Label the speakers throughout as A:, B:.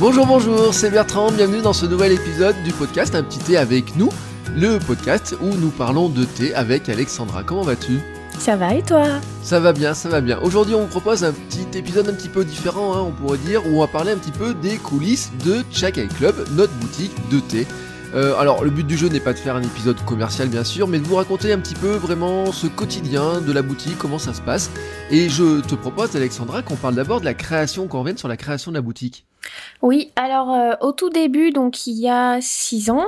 A: Bonjour, bonjour, c'est Bertrand, bienvenue dans ce nouvel épisode du podcast Un petit thé avec nous, le podcast où nous parlons de thé avec Alexandra. Comment vas-tu?
B: Ça va et toi?
A: Ça va bien, ça va bien. Aujourd'hui, on vous propose un petit épisode un petit peu différent, hein, on pourrait dire, où on va parler un petit peu des coulisses de Chakai Club, notre boutique de thé. Euh, alors, le but du jeu n'est pas de faire un épisode commercial, bien sûr, mais de vous raconter un petit peu vraiment ce quotidien de la boutique, comment ça se passe. Et je te propose, Alexandra, qu'on parle d'abord de la création, qu'on revienne sur la création de la boutique.
B: Oui, alors euh, au tout début, donc il y a six ans,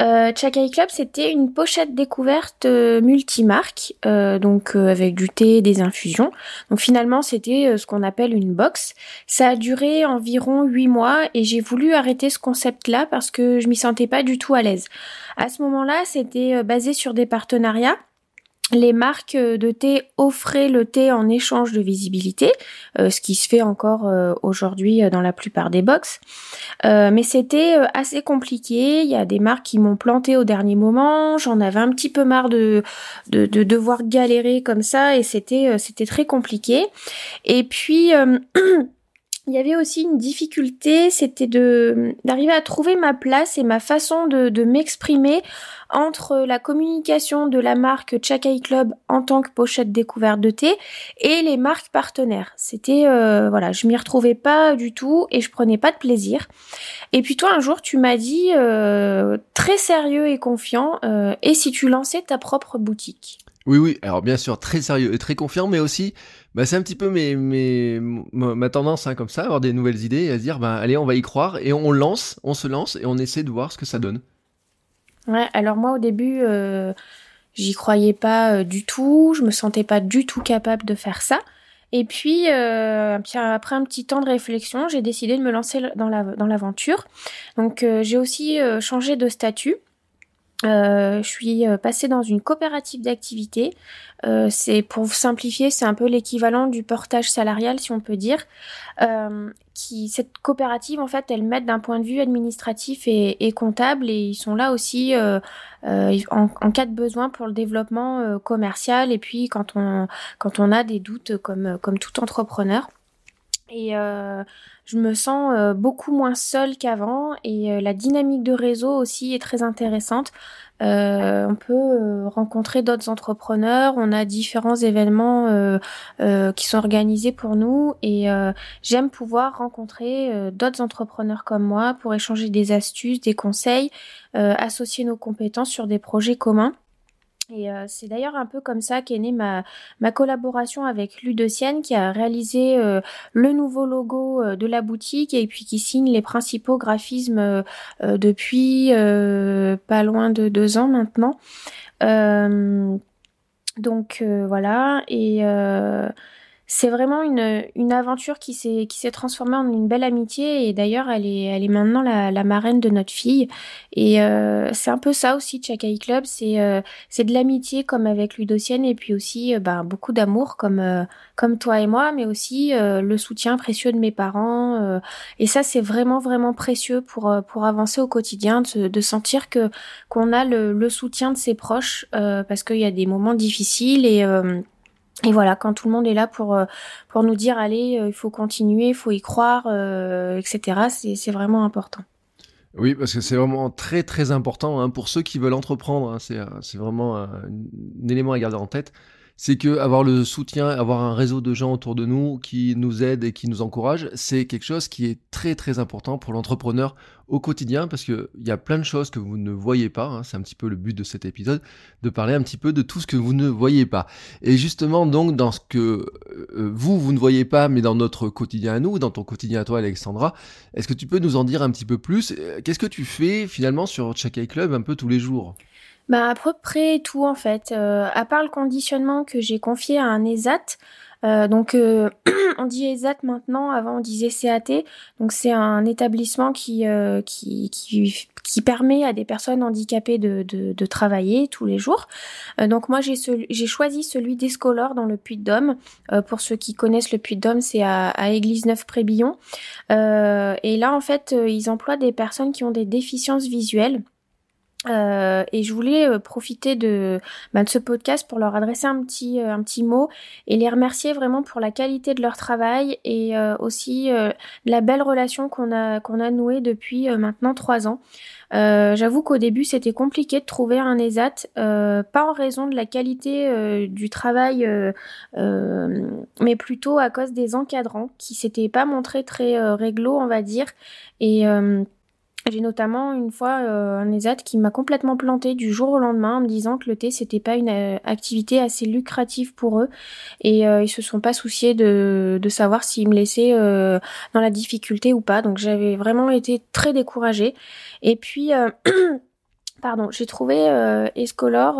B: euh, Chakai Club c'était une pochette découverte euh, multimarque, euh, donc avec du thé, des infusions. Donc finalement c'était ce qu'on appelle une box. Ça a duré environ huit mois et j'ai voulu arrêter ce concept-là parce que je m'y sentais pas du tout à l'aise. À ce moment-là, c'était basé sur des partenariats les marques euh, de thé offraient le thé en échange de visibilité, euh, ce qui se fait encore euh, aujourd'hui dans la plupart des box. mais c'était assez compliqué. Il y a des marques qui m'ont planté au dernier moment. J'en avais un petit peu marre de, de, de devoir galérer comme ça et c'était c'était très compliqué. Et puis il y avait aussi une difficulté, c'était de d'arriver à trouver ma place et ma façon de, m'exprimer entre la communication de la marque Chakai Club en tant que pochette découverte de thé et les marques partenaires. C'était euh, voilà, je m'y retrouvais pas du tout et je prenais pas de plaisir. Et puis toi un jour tu m'as dit euh, très sérieux et confiant euh, et si tu lançais ta propre boutique?
A: Oui oui, alors bien sûr très sérieux et très confiant mais aussi bah, c'est un petit peu ma tendance hein, comme ça, à avoir des nouvelles idées et à se dire, bah, allez, on va y croire et on lance, on se lance et on essaie de voir ce que ça donne.
B: Ouais, alors moi au début, euh, j'y croyais pas euh, du tout, je me sentais pas du tout capable de faire ça. Et puis, euh, après un petit temps de réflexion, j'ai décidé de me lancer dans l'aventure. La, Donc j'ai aussi changé de statut. Euh, je suis euh, passée dans une coopérative d'activité. Euh, c'est pour simplifier, c'est un peu l'équivalent du portage salarial, si on peut dire. Euh, qui cette coopérative, en fait, elle m'aide d'un point de vue administratif et, et, comptable, et ils sont là aussi euh, en, en, cas de besoin pour le développement commercial. Et puis quand on quand on a des doutes, comme comme tout entrepreneur. Et euh, je me sens euh, beaucoup moins seule qu'avant et euh, la dynamique de réseau aussi est très intéressante. on peut rencontrer d'autres entrepreneurs, on a différents événements qui sont organisés pour nous et j'aime pouvoir rencontrer d'autres entrepreneurs comme moi pour échanger des astuces, des conseils, associer nos compétences sur des projets communs. Et euh, c'est d'ailleurs un peu comme ça qu'est née ma, ma collaboration avec Ludocienne qui a réalisé euh, le nouveau logo euh, de la boutique et puis qui signe les principaux graphismes depuis pas loin de deux ans maintenant. donc voilà et c'est vraiment une, une aventure qui s'est qui s'est transformée en une belle amitié. Et d'ailleurs elle est elle est maintenant la, la marraine de notre fille. Et euh, c'est un peu ça aussi Chakai Club. C'est euh, c'est de l'amitié comme avec Ludocienne et puis aussi ben, beaucoup d'amour comme euh, comme toi et moi mais aussi euh, le soutien précieux de mes parents et ça c'est vraiment vraiment précieux pour pour avancer au quotidien de, de sentir que qu'on a le, le, soutien de ses proches parce qu'il y a des moments difficiles et et voilà, quand tout le monde est là pour euh, pour nous dire allez, euh, il faut continuer, il faut y croire, euh, etc. C'est vraiment important.
A: Oui, parce que c'est vraiment très très important hein, pour ceux qui veulent entreprendre. Hein, c'est vraiment un, un, élément à garder en tête c'est que avoir le soutien, avoir un réseau de gens autour de nous qui nous aident et qui nous encouragent, c'est quelque chose qui est très très important pour l'entrepreneur au quotidien parce que il y a plein de choses que vous ne voyez pas. Hein, c'est un petit peu le but de cet épisode, de parler un petit peu de tout ce que vous ne voyez pas. Et justement, donc dans ce que euh, vous vous ne voyez pas, mais dans notre quotidien à nous, dans ton quotidien à toi, Alexandra, est-ce que tu peux nous en dire un petit peu plus? Qu'est-ce que tu fais finalement sur Chakai Club un peu tous les jours?
B: Bah à peu près tout en fait. Euh, à part le conditionnement que j'ai confié à un ESAT. Euh, donc euh, on dit ESAT maintenant, avant on disait CAT. Donc c'est un établissement qui, qui, qui, permet à des personnes handicapées de, de, travailler tous les jours. Donc moi j'ai j'ai choisi celui d'Escolor dans le Puy-de-Dôme. pour ceux qui connaissent le Puy-de-Dôme, c'est à, à Église-Neuf-Prébillon. et là en fait ils emploient des personnes qui ont des déficiences visuelles. Euh, et je voulais euh, profiter de, bah, de, ce podcast pour leur adresser un petit, euh, un petit mot et les remercier vraiment pour la qualité de leur travail et aussi la belle relation qu'on a, qu'on a nouée depuis maintenant trois ans. J'avoue qu'au début c'était compliqué de trouver un ESAT, pas en raison de la qualité du travail, mais plutôt à cause des encadrants qui s'étaient pas montrés très réglo, on va dire. Et j'ai notamment une fois euh, un ESAT qui m'a complètement planté du jour au lendemain en me disant que le thé c'était pas une euh, activité assez lucrative pour eux et euh, ils se sont pas souciés de, de savoir s'ils me laissaient dans la difficulté ou pas donc j'avais vraiment été très découragée et puis Pardon, j'ai trouvé euh, Escolor,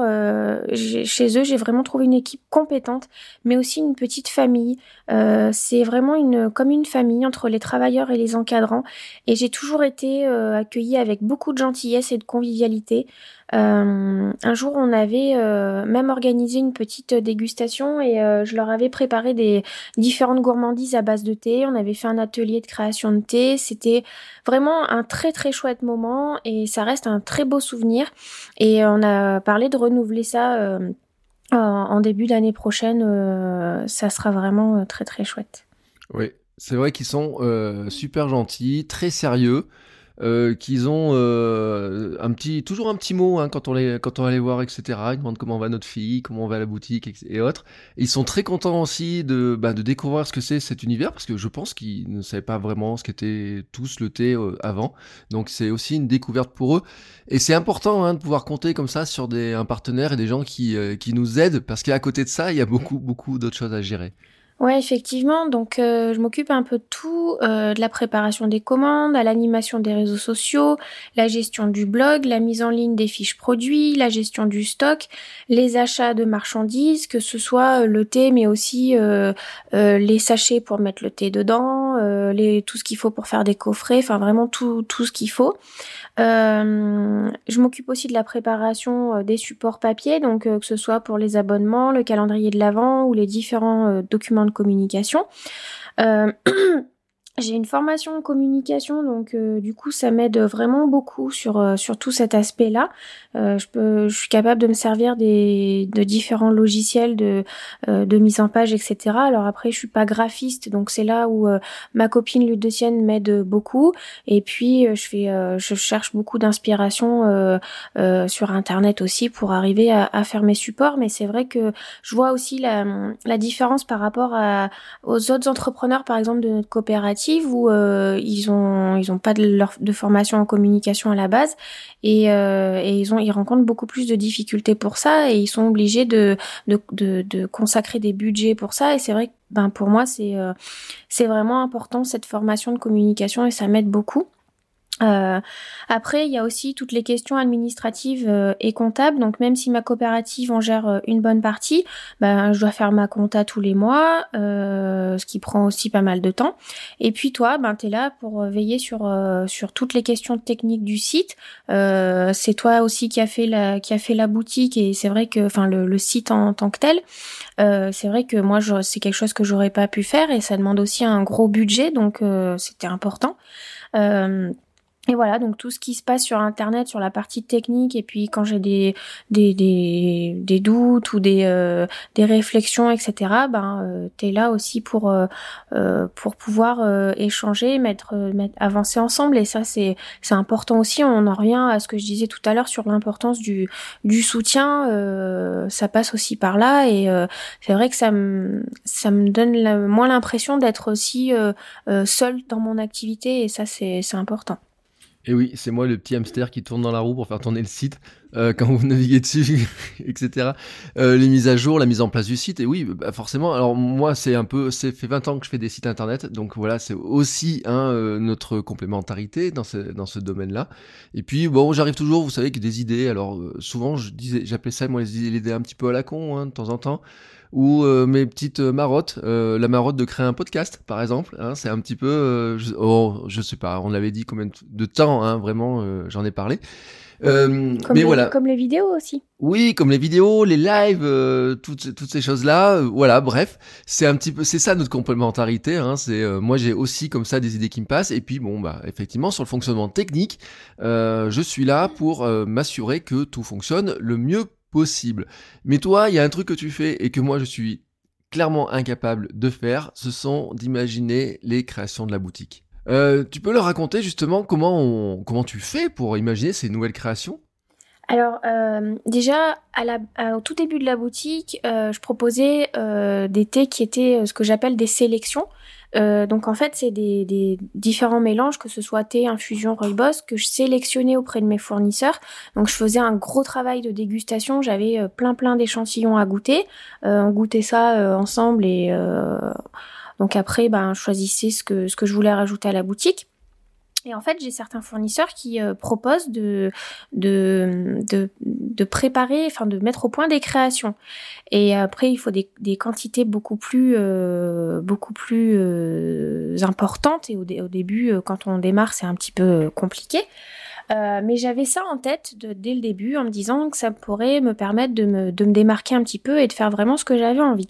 B: chez eux, j'ai vraiment trouvé une équipe compétente, mais aussi une petite famille. Euh, c'est vraiment une comme une famille entre les travailleurs et les encadrants, et j'ai toujours été euh, accueillie avec beaucoup de gentillesse et de convivialité. Euh, un jour, on avait même organisé une petite dégustation et je leur avais préparé des différentes gourmandises à base de thé. On avait fait un atelier de création de thé. C'était vraiment un très très chouette moment et ça reste un très beau souvenir. Et on a parlé de renouveler ça en début d'année prochaine. ça sera vraiment très très chouette.
A: Oui, c'est vrai qu'ils sont super gentils, très sérieux euh, qu'ils ont euh, un petit, toujours un petit mot hein, quand on les, quand on va les voir, etc. Ils demandent comment va notre fille, comment va la boutique et, autres. ils sont très contents aussi de, bah, de découvrir ce que c'est cet univers parce que je pense qu'ils ne savaient pas vraiment ce qu'était tous le thé euh, avant. Donc c'est aussi une découverte pour eux. Et c'est important hein, de pouvoir compter comme ça sur des, un partenaire et des gens qui, euh, qui nous aident parce qu'à côté de ça, il y a beaucoup, beaucoup d'autres choses à gérer.
B: Ouais, effectivement. Donc, euh, je m'occupe un peu de tout, euh, de la préparation des commandes, à l'animation des réseaux sociaux, la gestion du blog, la mise en ligne des fiches produits, la gestion du stock, les achats de marchandises, que ce soit le thé, mais aussi euh, les sachets pour mettre le thé dedans, tout ce qu'il faut pour faire des coffrets, enfin vraiment tout, tout ce qu'il faut. Euh, je m'occupe aussi de la préparation euh, des supports papier, donc euh, que ce soit pour les abonnements, le calendrier de l'avant ou les différents documents de communication. J'ai une formation en communication, donc euh, du coup ça m'aide vraiment beaucoup sur euh, sur tout cet aspect-là. Euh, je peux, je suis capable de me servir des de différents logiciels de de mise en page, etc. Alors après je suis pas graphiste, donc c'est là où ma copine Ludecienne m'aide beaucoup. Et puis je fais, je cherche beaucoup d'inspiration sur internet aussi pour arriver à, à faire mes supports. Mais c'est vrai que je vois aussi la la différence par rapport à aux autres entrepreneurs, par exemple de notre coopérative où euh, ils ont ils ont pas de, leur, de formation en communication à la base et, euh, et, ils ont ils rencontrent beaucoup plus de difficultés pour ça et ils sont obligés de de, de, de consacrer des budgets pour ça et c'est vrai que ben pour moi c'est euh, c'est vraiment important cette formation de communication et ça m'aide beaucoup. Euh, après, il y a aussi toutes les questions administratives euh, et comptables. Donc, même si ma coopérative en gère euh, une bonne partie, ben, je dois faire ma compta tous les mois, ce qui prend aussi pas mal de temps. Et puis toi, ben, tu es là pour veiller sur, sur toutes les questions techniques du site. c'est toi aussi qui a fait la, qui a fait la boutique et c'est vrai que, enfin, le, le, site en tant que tel, c'est vrai que moi, c'est quelque chose que j'aurais pas pu faire et ça demande aussi un gros budget, donc c'était important. Et voilà, donc tout ce qui se passe sur Internet, sur la partie technique, et puis quand j'ai des, des, des, des, doutes ou des, euh, des réflexions, etc., ben, euh, tu es là aussi pour, euh, euh pour pouvoir euh, échanger, mettre, mettre, avancer ensemble. Et ça, c'est important aussi. On en revient à ce que je disais tout à l'heure sur l'importance du, du soutien. ça passe aussi par là. Et c'est vrai que ça me, ça me donne moins l'impression d'être aussi seule dans mon activité. Et ça, c'est important.
A: Et oui, c'est moi le petit hamster qui tourne dans la roue pour faire tourner le site euh, quand vous naviguez dessus, etc. Euh, les mises à jour, la mise en place du site. Et oui, bah forcément. Alors moi, c'est un peu, c'est fait 20 ans que je fais des sites internet, donc voilà, c'est aussi hein, euh, notre complémentarité dans ce dans ce domaine-là. Et puis bon, j'arrive toujours, vous savez, que des idées. Alors euh, souvent, je disais, j'appelais ça moi les idées un petit peu à la con, hein, de temps en temps ou euh, mes petites marottes, euh, la marotte de créer un podcast par exemple, hein, c'est un petit peu, euh, je, oh, je sais pas, on l'avait dit combien de temps, hein, vraiment, j'en ai parlé.
B: Euh, comme mais les, voilà. Comme les vidéos aussi.
A: Oui, comme les vidéos, les lives, euh, toutes, toutes ces choses-là. Euh, voilà, bref, c'est un petit peu, c'est ça notre complémentarité. Hein, c'est moi j'ai aussi comme ça des idées qui me passent. Et puis bon, bah effectivement sur le fonctionnement technique, je suis là pour m'assurer que tout fonctionne le mieux Mais toi, il y a un truc que tu fais et que moi je suis clairement incapable de faire, ce sont d'imaginer les créations de la boutique. Euh, tu peux leur raconter justement comment, comment tu fais pour imaginer ces nouvelles créations?
B: Alors euh, déjà au tout début de la boutique, euh, je proposais des thés qui étaient ce que j'appelle des sélections. donc en fait c'est des, différents mélanges, que ce soit thé, infusion, rooibos, que je sélectionnais auprès de mes fournisseurs. Donc je faisais un gros travail de dégustation, j'avais plein plein d'échantillons à goûter. on goûtait ça ensemble et donc après, ben, je choisissais ce que, ce que je voulais rajouter à la boutique. Et en fait, j'ai certains fournisseurs qui euh, proposent de, de, de, préparer, enfin de mettre au point des créations. Et après, il faut des, des quantités beaucoup plus, euh, beaucoup plus euh, importantes. Et au, début, quand on démarre, c'est un petit peu compliqué. mais j'avais ça en tête dès le début en me disant que ça pourrait me permettre de me, de me démarquer un petit peu et de faire vraiment ce que j'avais envie.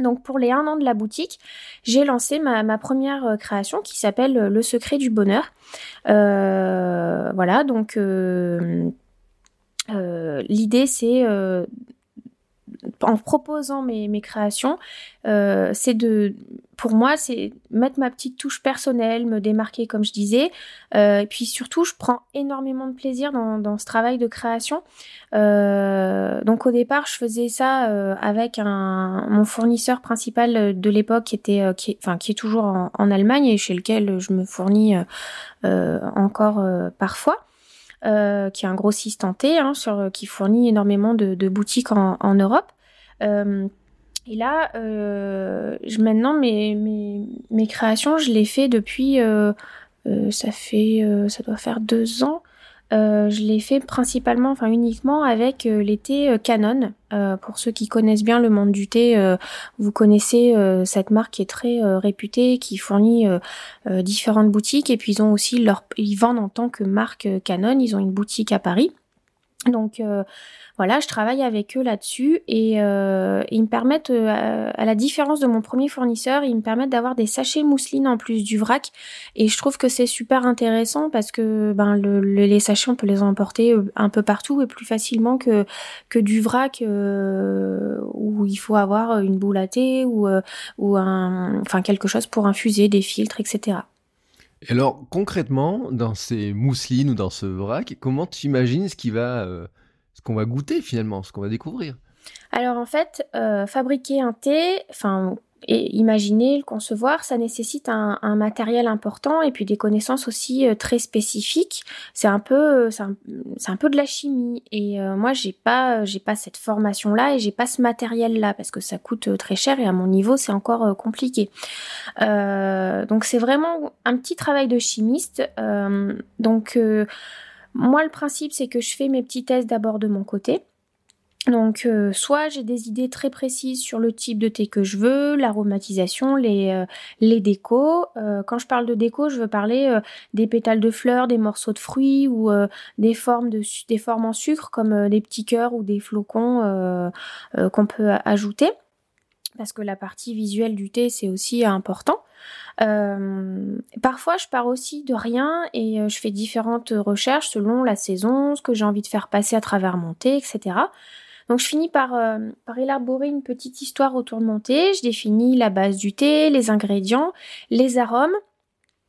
B: Donc pour les un an de la boutique, j'ai lancé ma, première euh, création qui s'appelle euh, Le secret du bonheur. Euh, voilà, donc l'idée c'est en proposant mes, mes créations, euh, c'est de, pour moi, c'est mettre ma petite touche personnelle, me démarquer comme je disais, euh, et puis surtout, je prends énormément de plaisir dans, dans ce travail de création. Euh, donc au départ, je faisais ça euh, avec un, mon fournisseur principal de l'époque qui était, euh, qui, enfin, qui est toujours en, en, Allemagne et chez lequel je me fournis encore parfois. Euh, qui est un grossiste en thé, hein, sur, qui fournit énormément de, boutiques en, en Europe. Euh, et là, euh, je, maintenant, mes, mes, mes, créations, je les fais depuis, euh, euh ça fait, euh, ça doit faire deux ans. Euh, je l'ai fait principalement, enfin uniquement avec euh, les thés euh, Canon. pour ceux qui connaissent bien le monde du thé, vous connaissez cette marque qui est très réputée, qui fournit différentes boutiques et puis ils ont aussi leur, ils vendent en tant que marque Canon. Ils ont une boutique à Paris. Donc voilà, je travaille avec eux là-dessus et euh, ils me permettent, euh, à la différence de mon premier fournisseur, ils me permettent d'avoir des sachets mousseline en plus du vrac et je trouve que c'est super intéressant parce que ben le, les sachets on peut les emporter euh, un peu partout et plus facilement que que du vrac où il faut avoir une boule à thé ou ou un, enfin quelque chose pour infuser, des filtres, etc.
A: Et alors concrètement, dans ces mousselines ou dans ce vrac, comment tu imagines ce va ce qu'on va goûter finalement, ce qu'on va découvrir?
B: Alors en fait, euh, fabriquer un thé, enfin et imaginer, le concevoir, ça nécessite un, matériel important et puis des connaissances aussi euh, très spécifiques. C'est un peu, euh, c'est un, peu de la chimie. Et moi, j'ai pas, j'ai pas cette formation-là et j'ai pas ce matériel-là parce que ça coûte très cher et à mon niveau, c'est encore compliqué. donc c'est vraiment un petit travail de chimiste. donc moi, le principe, c'est que je fais mes petits tests d'abord de mon côté. Donc, euh, soit j'ai des idées très précises sur le type de thé que je veux, l'aromatisation, les, euh, les décos. Euh, quand je parle de déco, je veux parler des pétales de fleurs, des morceaux de fruits ou des formes de des formes en sucre comme des petits cœurs ou des flocons qu'on peut ajouter. Parce que la partie visuelle du thé, c'est aussi important. Euh, parfois, je pars aussi de rien et euh, je fais différentes recherches selon la saison, ce que j'ai envie de faire passer à travers mon thé, etc. Donc je finis par, euh, par élaborer une petite histoire autour de mon thé. Je définis la base du thé, les ingrédients, les arômes.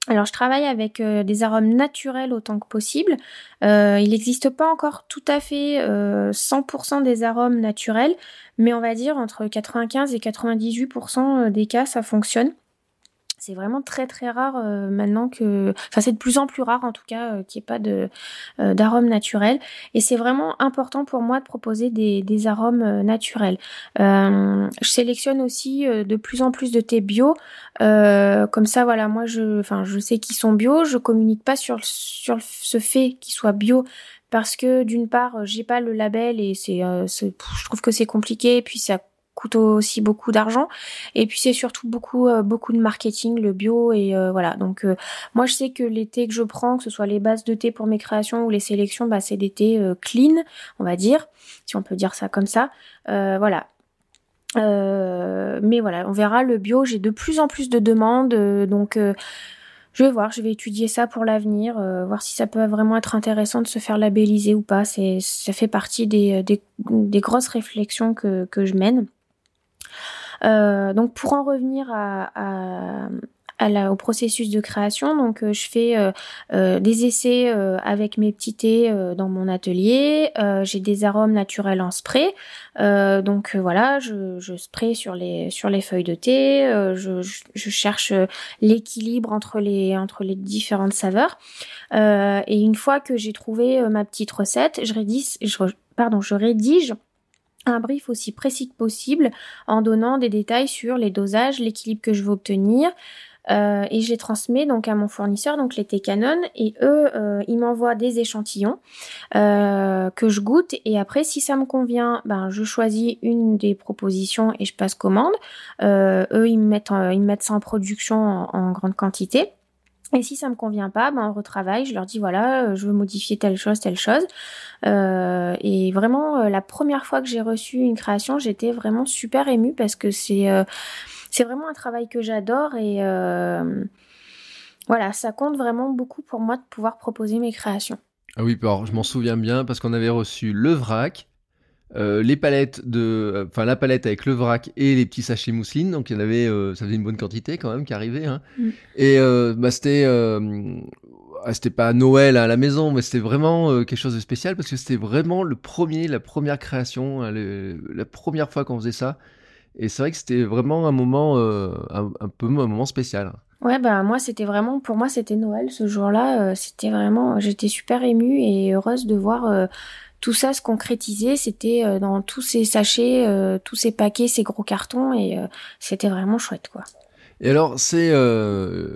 B: Alors je travaille avec des arômes naturels autant que possible. il n'existe pas encore tout à fait 100% des arômes naturels, mais on va dire entre 95 et 98% des cas ça fonctionne. C'est vraiment très très rare euh, maintenant que, enfin c'est de plus en plus rare en tout cas euh, qu'il n'y ait pas de euh, d'arômes naturels. Et c'est vraiment important pour moi de proposer des, des arômes naturels. je sélectionne aussi de plus en plus de thés bio. comme ça voilà, moi je, enfin je sais qu'ils sont bio. Je communique pas sur sur ce fait qu'ils soient bio parce que d'une part j'ai pas le label et c'est, je trouve que c'est compliqué. Puis ça coûte aussi beaucoup d'argent. Et puis c'est surtout beaucoup beaucoup de marketing, le bio et voilà. Donc moi je sais que les thés que je prends, que ce soit les bases de thé pour mes créations ou les sélections, bah, c'est des thés clean, on va dire, si on peut dire ça comme ça. voilà. mais voilà, on verra le bio. J'ai de plus en plus de demandes, donc je vais voir, je vais étudier ça pour l'avenir, euh, voir si ça peut vraiment être intéressant de se faire labelliser ou pas. C'est, ça fait partie des, des, des grosses réflexions que, que je mène. Euh, donc pour en revenir au processus de création. Donc, euh, je fais euh, des essais avec mes petits thés dans mon atelier. J'ai des arômes naturels en spray. donc voilà, je, spray sur les feuilles de thé. Je, cherche l'équilibre entre les différentes saveurs. et une fois que j'ai trouvé ma petite recette, je rédige, pardon, je rédige un brief aussi précis que possible en donnant des détails sur les dosages, l'équilibre que je veux obtenir, euh, et je les transmets donc à mon fournisseur, donc les Canon, et eux, euh, ils m'envoient des échantillons euh, que je goûte, et après, si ça me convient, ben je choisis une des propositions et je passe commande. eux, ils me mettent, ils mettent ça en production en, grande quantité. Et si ça me convient pas, ben on retravaille. Je leur dis voilà, je veux modifier telle chose, telle chose. et vraiment, la première fois que j'ai reçu une création, j'étais vraiment super émue parce que c'est vraiment un travail que j'adore et euh, voilà, ça compte vraiment beaucoup pour moi de pouvoir proposer mes créations.
A: Ah oui, alors je m'en souviens bien parce qu'on avait reçu le vrac, euh, les palettes de, enfin la palette avec le vrac et les petits sachets mousseline, donc il y en avait, euh, ça faisait une bonne quantité quand même qui arrivait. Hein. Mm. Et bah, c'était, ah, c'était pas Noël à la maison, mais c'était vraiment quelque chose de spécial parce que c'était vraiment le premier, la première création, hein, la première fois qu'on faisait ça. Et c'est vrai que c'était vraiment un moment, euh, un, peu un moment spécial.
B: Ouais, bah moi c'était vraiment, pour moi c'était Noël ce jour-là. Euh, c'était vraiment, j'étais super émue et heureuse de voir euh, tout ça se concrétiser. C'était dans tous ces sachets, tous ces paquets, ces gros cartons et c'était vraiment chouette quoi.
A: Et alors, c'est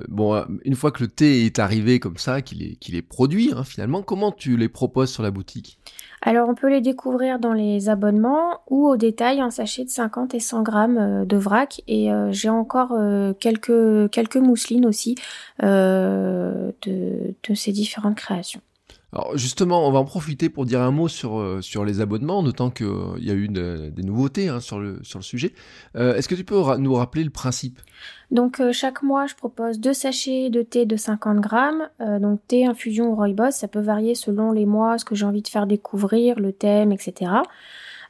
A: bon, une fois que le thé est arrivé comme ça, qu'il est, qu'il est produit, hein, finalement, comment tu les proposes sur la boutique?
B: Alors on peut les découvrir dans les abonnements ou au détail en sachet de 50 et 100 grammes euh, de vrac et euh, j'ai encore euh, quelques, quelques mousselines aussi de, de ces différentes créations.
A: Alors justement, on va en profiter pour dire un mot sur, euh, les abonnements, notant qu'il euh, y a eu des nouveautés hein, sur, le, sujet. Euh, est-ce que tu peux nous rappeler le principe?
B: Donc chaque mois, je propose deux sachets de thé de 50 grammes. donc thé, infusion ou rooibos, ça peut varier selon les mois, ce que j'ai envie de faire découvrir, le thème, etc.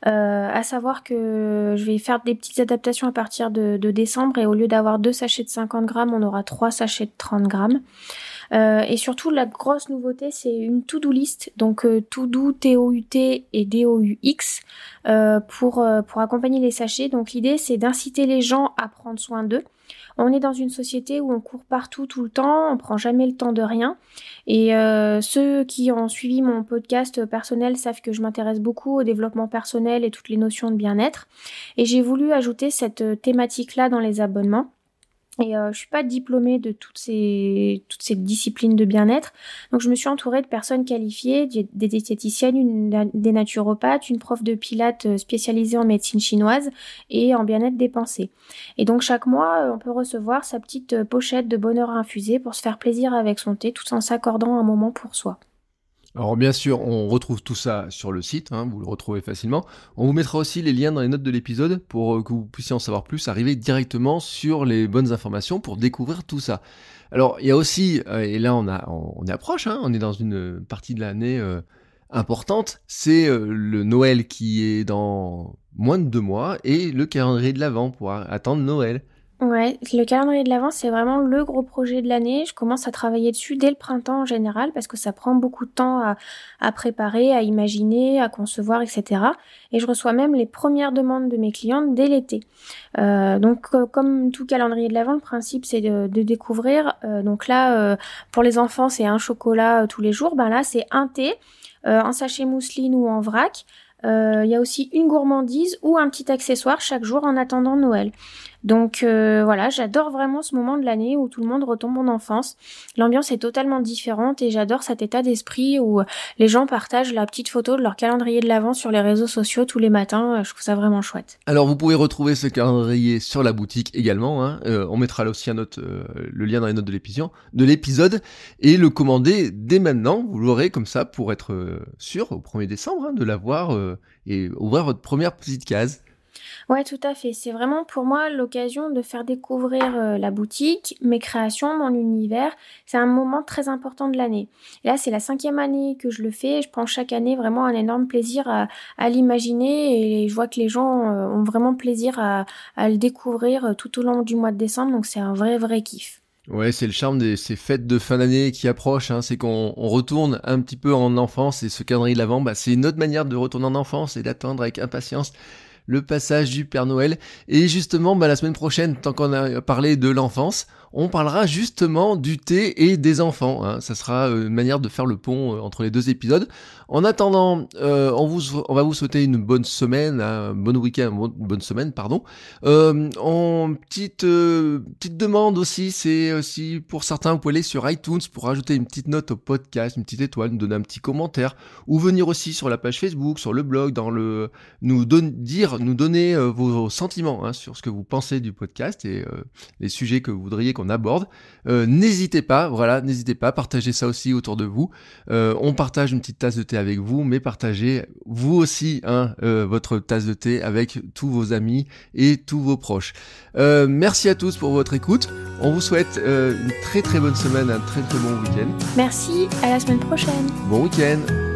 B: à savoir que je vais faire des petites adaptations à partir de, de décembre et au lieu d'avoir deux sachets de 50 grammes, on aura trois sachets de 30 grammes. Euh, et surtout, la grosse nouveauté, c'est une to-do list, donc euh, to-do, T-O-U-T et D-O-U-X, euh, pour, pour accompagner les sachets. Donc l'idée, c'est d'inciter les gens à prendre soin d'eux. On est dans une société où on court partout tout le temps, on prend jamais le temps de rien. Et ceux qui ont suivi mon podcast personnel savent que je m'intéresse beaucoup au développement personnel et toutes les notions de bien-être. Et j'ai voulu ajouter cette thématique-là dans les abonnements. Et euh, je suis pas diplômée de toutes ces, toutes ces disciplines de bien-être. Donc je me suis entourée de personnes qualifiées, des diététiciennes, des naturopathes, une prof de pilates euh, spécialisée en médecine chinoise et en bien-être des pensées. Et donc chaque mois, euh, on peut recevoir sa petite euh, pochette de bonheur infusé pour se faire plaisir avec son thé tout en s'accordant un moment pour soi.
A: Alors bien sûr, on retrouve tout ça sur le site, hein, vous le retrouvez facilement. On vous mettra aussi les liens dans les notes de l'épisode pour euh, que vous puissiez en savoir plus, arriver directement sur les bonnes informations pour découvrir tout ça. Alors il y a aussi, euh, et là on, a, on, approche, hein, on est dans une partie de l'année euh, importante, c'est le Noël qui est dans moins de deux mois et le calendrier de l'Avent pour attendre Noël.
B: Ouais, le calendrier de l'Avent, c'est vraiment le gros projet de l'année. Je commence à travailler dessus dès le printemps en général parce que ça prend beaucoup de temps à, préparer, à imaginer, à concevoir, etc. Et je reçois même les premières demandes de mes clientes dès l'été. Euh, donc, comme tout calendrier de l'Avent, le principe c'est de, découvrir. Euh, donc là, euh, pour les enfants, c'est un chocolat tous les jours. Ben là, c'est un thé, un sachet mousseline ou en vrac. Il y a aussi une gourmandise ou un petit accessoire chaque jour en attendant Noël. Donc euh, voilà, j'adore vraiment ce moment de l'année où tout le monde retombe en enfance. L'ambiance est totalement différente et j'adore cet état d'esprit où les gens partagent la petite photo de leur calendrier de l'avant sur les réseaux sociaux tous les matins. Je trouve ça vraiment chouette.
A: Alors vous pouvez retrouver ce calendrier sur la boutique également. Hein. Euh, on mettra là aussi un euh, le lien dans les notes de l'épisode, de l'épisode et le commander dès maintenant. Vous l'aurez comme ça pour être sûr au 1er décembre hein, de l'avoir et ouvrir votre première petite case.
B: Ouais, tout à fait. C'est vraiment pour moi l'occasion de faire découvrir euh, la boutique, mes créations, mon univers. C'est un moment très important de l'année. Là, c'est la cinquième année que je le fais. Je prends chaque année vraiment un énorme plaisir à, l'imaginer et je vois que les gens euh, ont vraiment plaisir à, le découvrir euh, tout au long du mois de décembre. Donc c'est un vrai, vrai kiff.
A: Ouais, c'est le charme de ces fêtes de fin d'année qui approchent. Hein. C'est qu'on retourne un petit peu en enfance et ce calendrier de l'avant, bah, c'est une autre manière de retourner en enfance et d'attendre avec impatience le passage du Père Noël. Et justement, bah, la semaine prochaine, tant qu'on a parlé de l'enfance, on parlera justement du thé et des enfants. Hein. Ça sera euh, une manière de faire le pont euh, entre les deux épisodes. En attendant, euh, on, va vous souhaiter une bonne semaine, un bon week-end, bonne semaine, pardon. en petite petite demande aussi, c'est aussi pour certains, vous pouvez aller sur iTunes pour ajouter une petite note au podcast, une petite étoile, nous donner un petit commentaire, ou venir aussi sur la page Facebook, sur le blog, dans le nous donner vos sentiments hein, sur ce que vous pensez du podcast et les sujets que vous voudriez qu'on aborde. Euh, n'hésitez pas, voilà, n'hésitez pas, partagez ça aussi autour de vous. Euh, on partage une petite tasse de thé avec vous, mais partagez vous aussi hein, euh, votre tasse de thé avec tous vos amis et tous vos proches. merci à tous pour votre écoute. On vous souhaite une très très bonne semaine, un très très bon week-end.
B: Merci, à la semaine prochaine.
A: Bon week-end.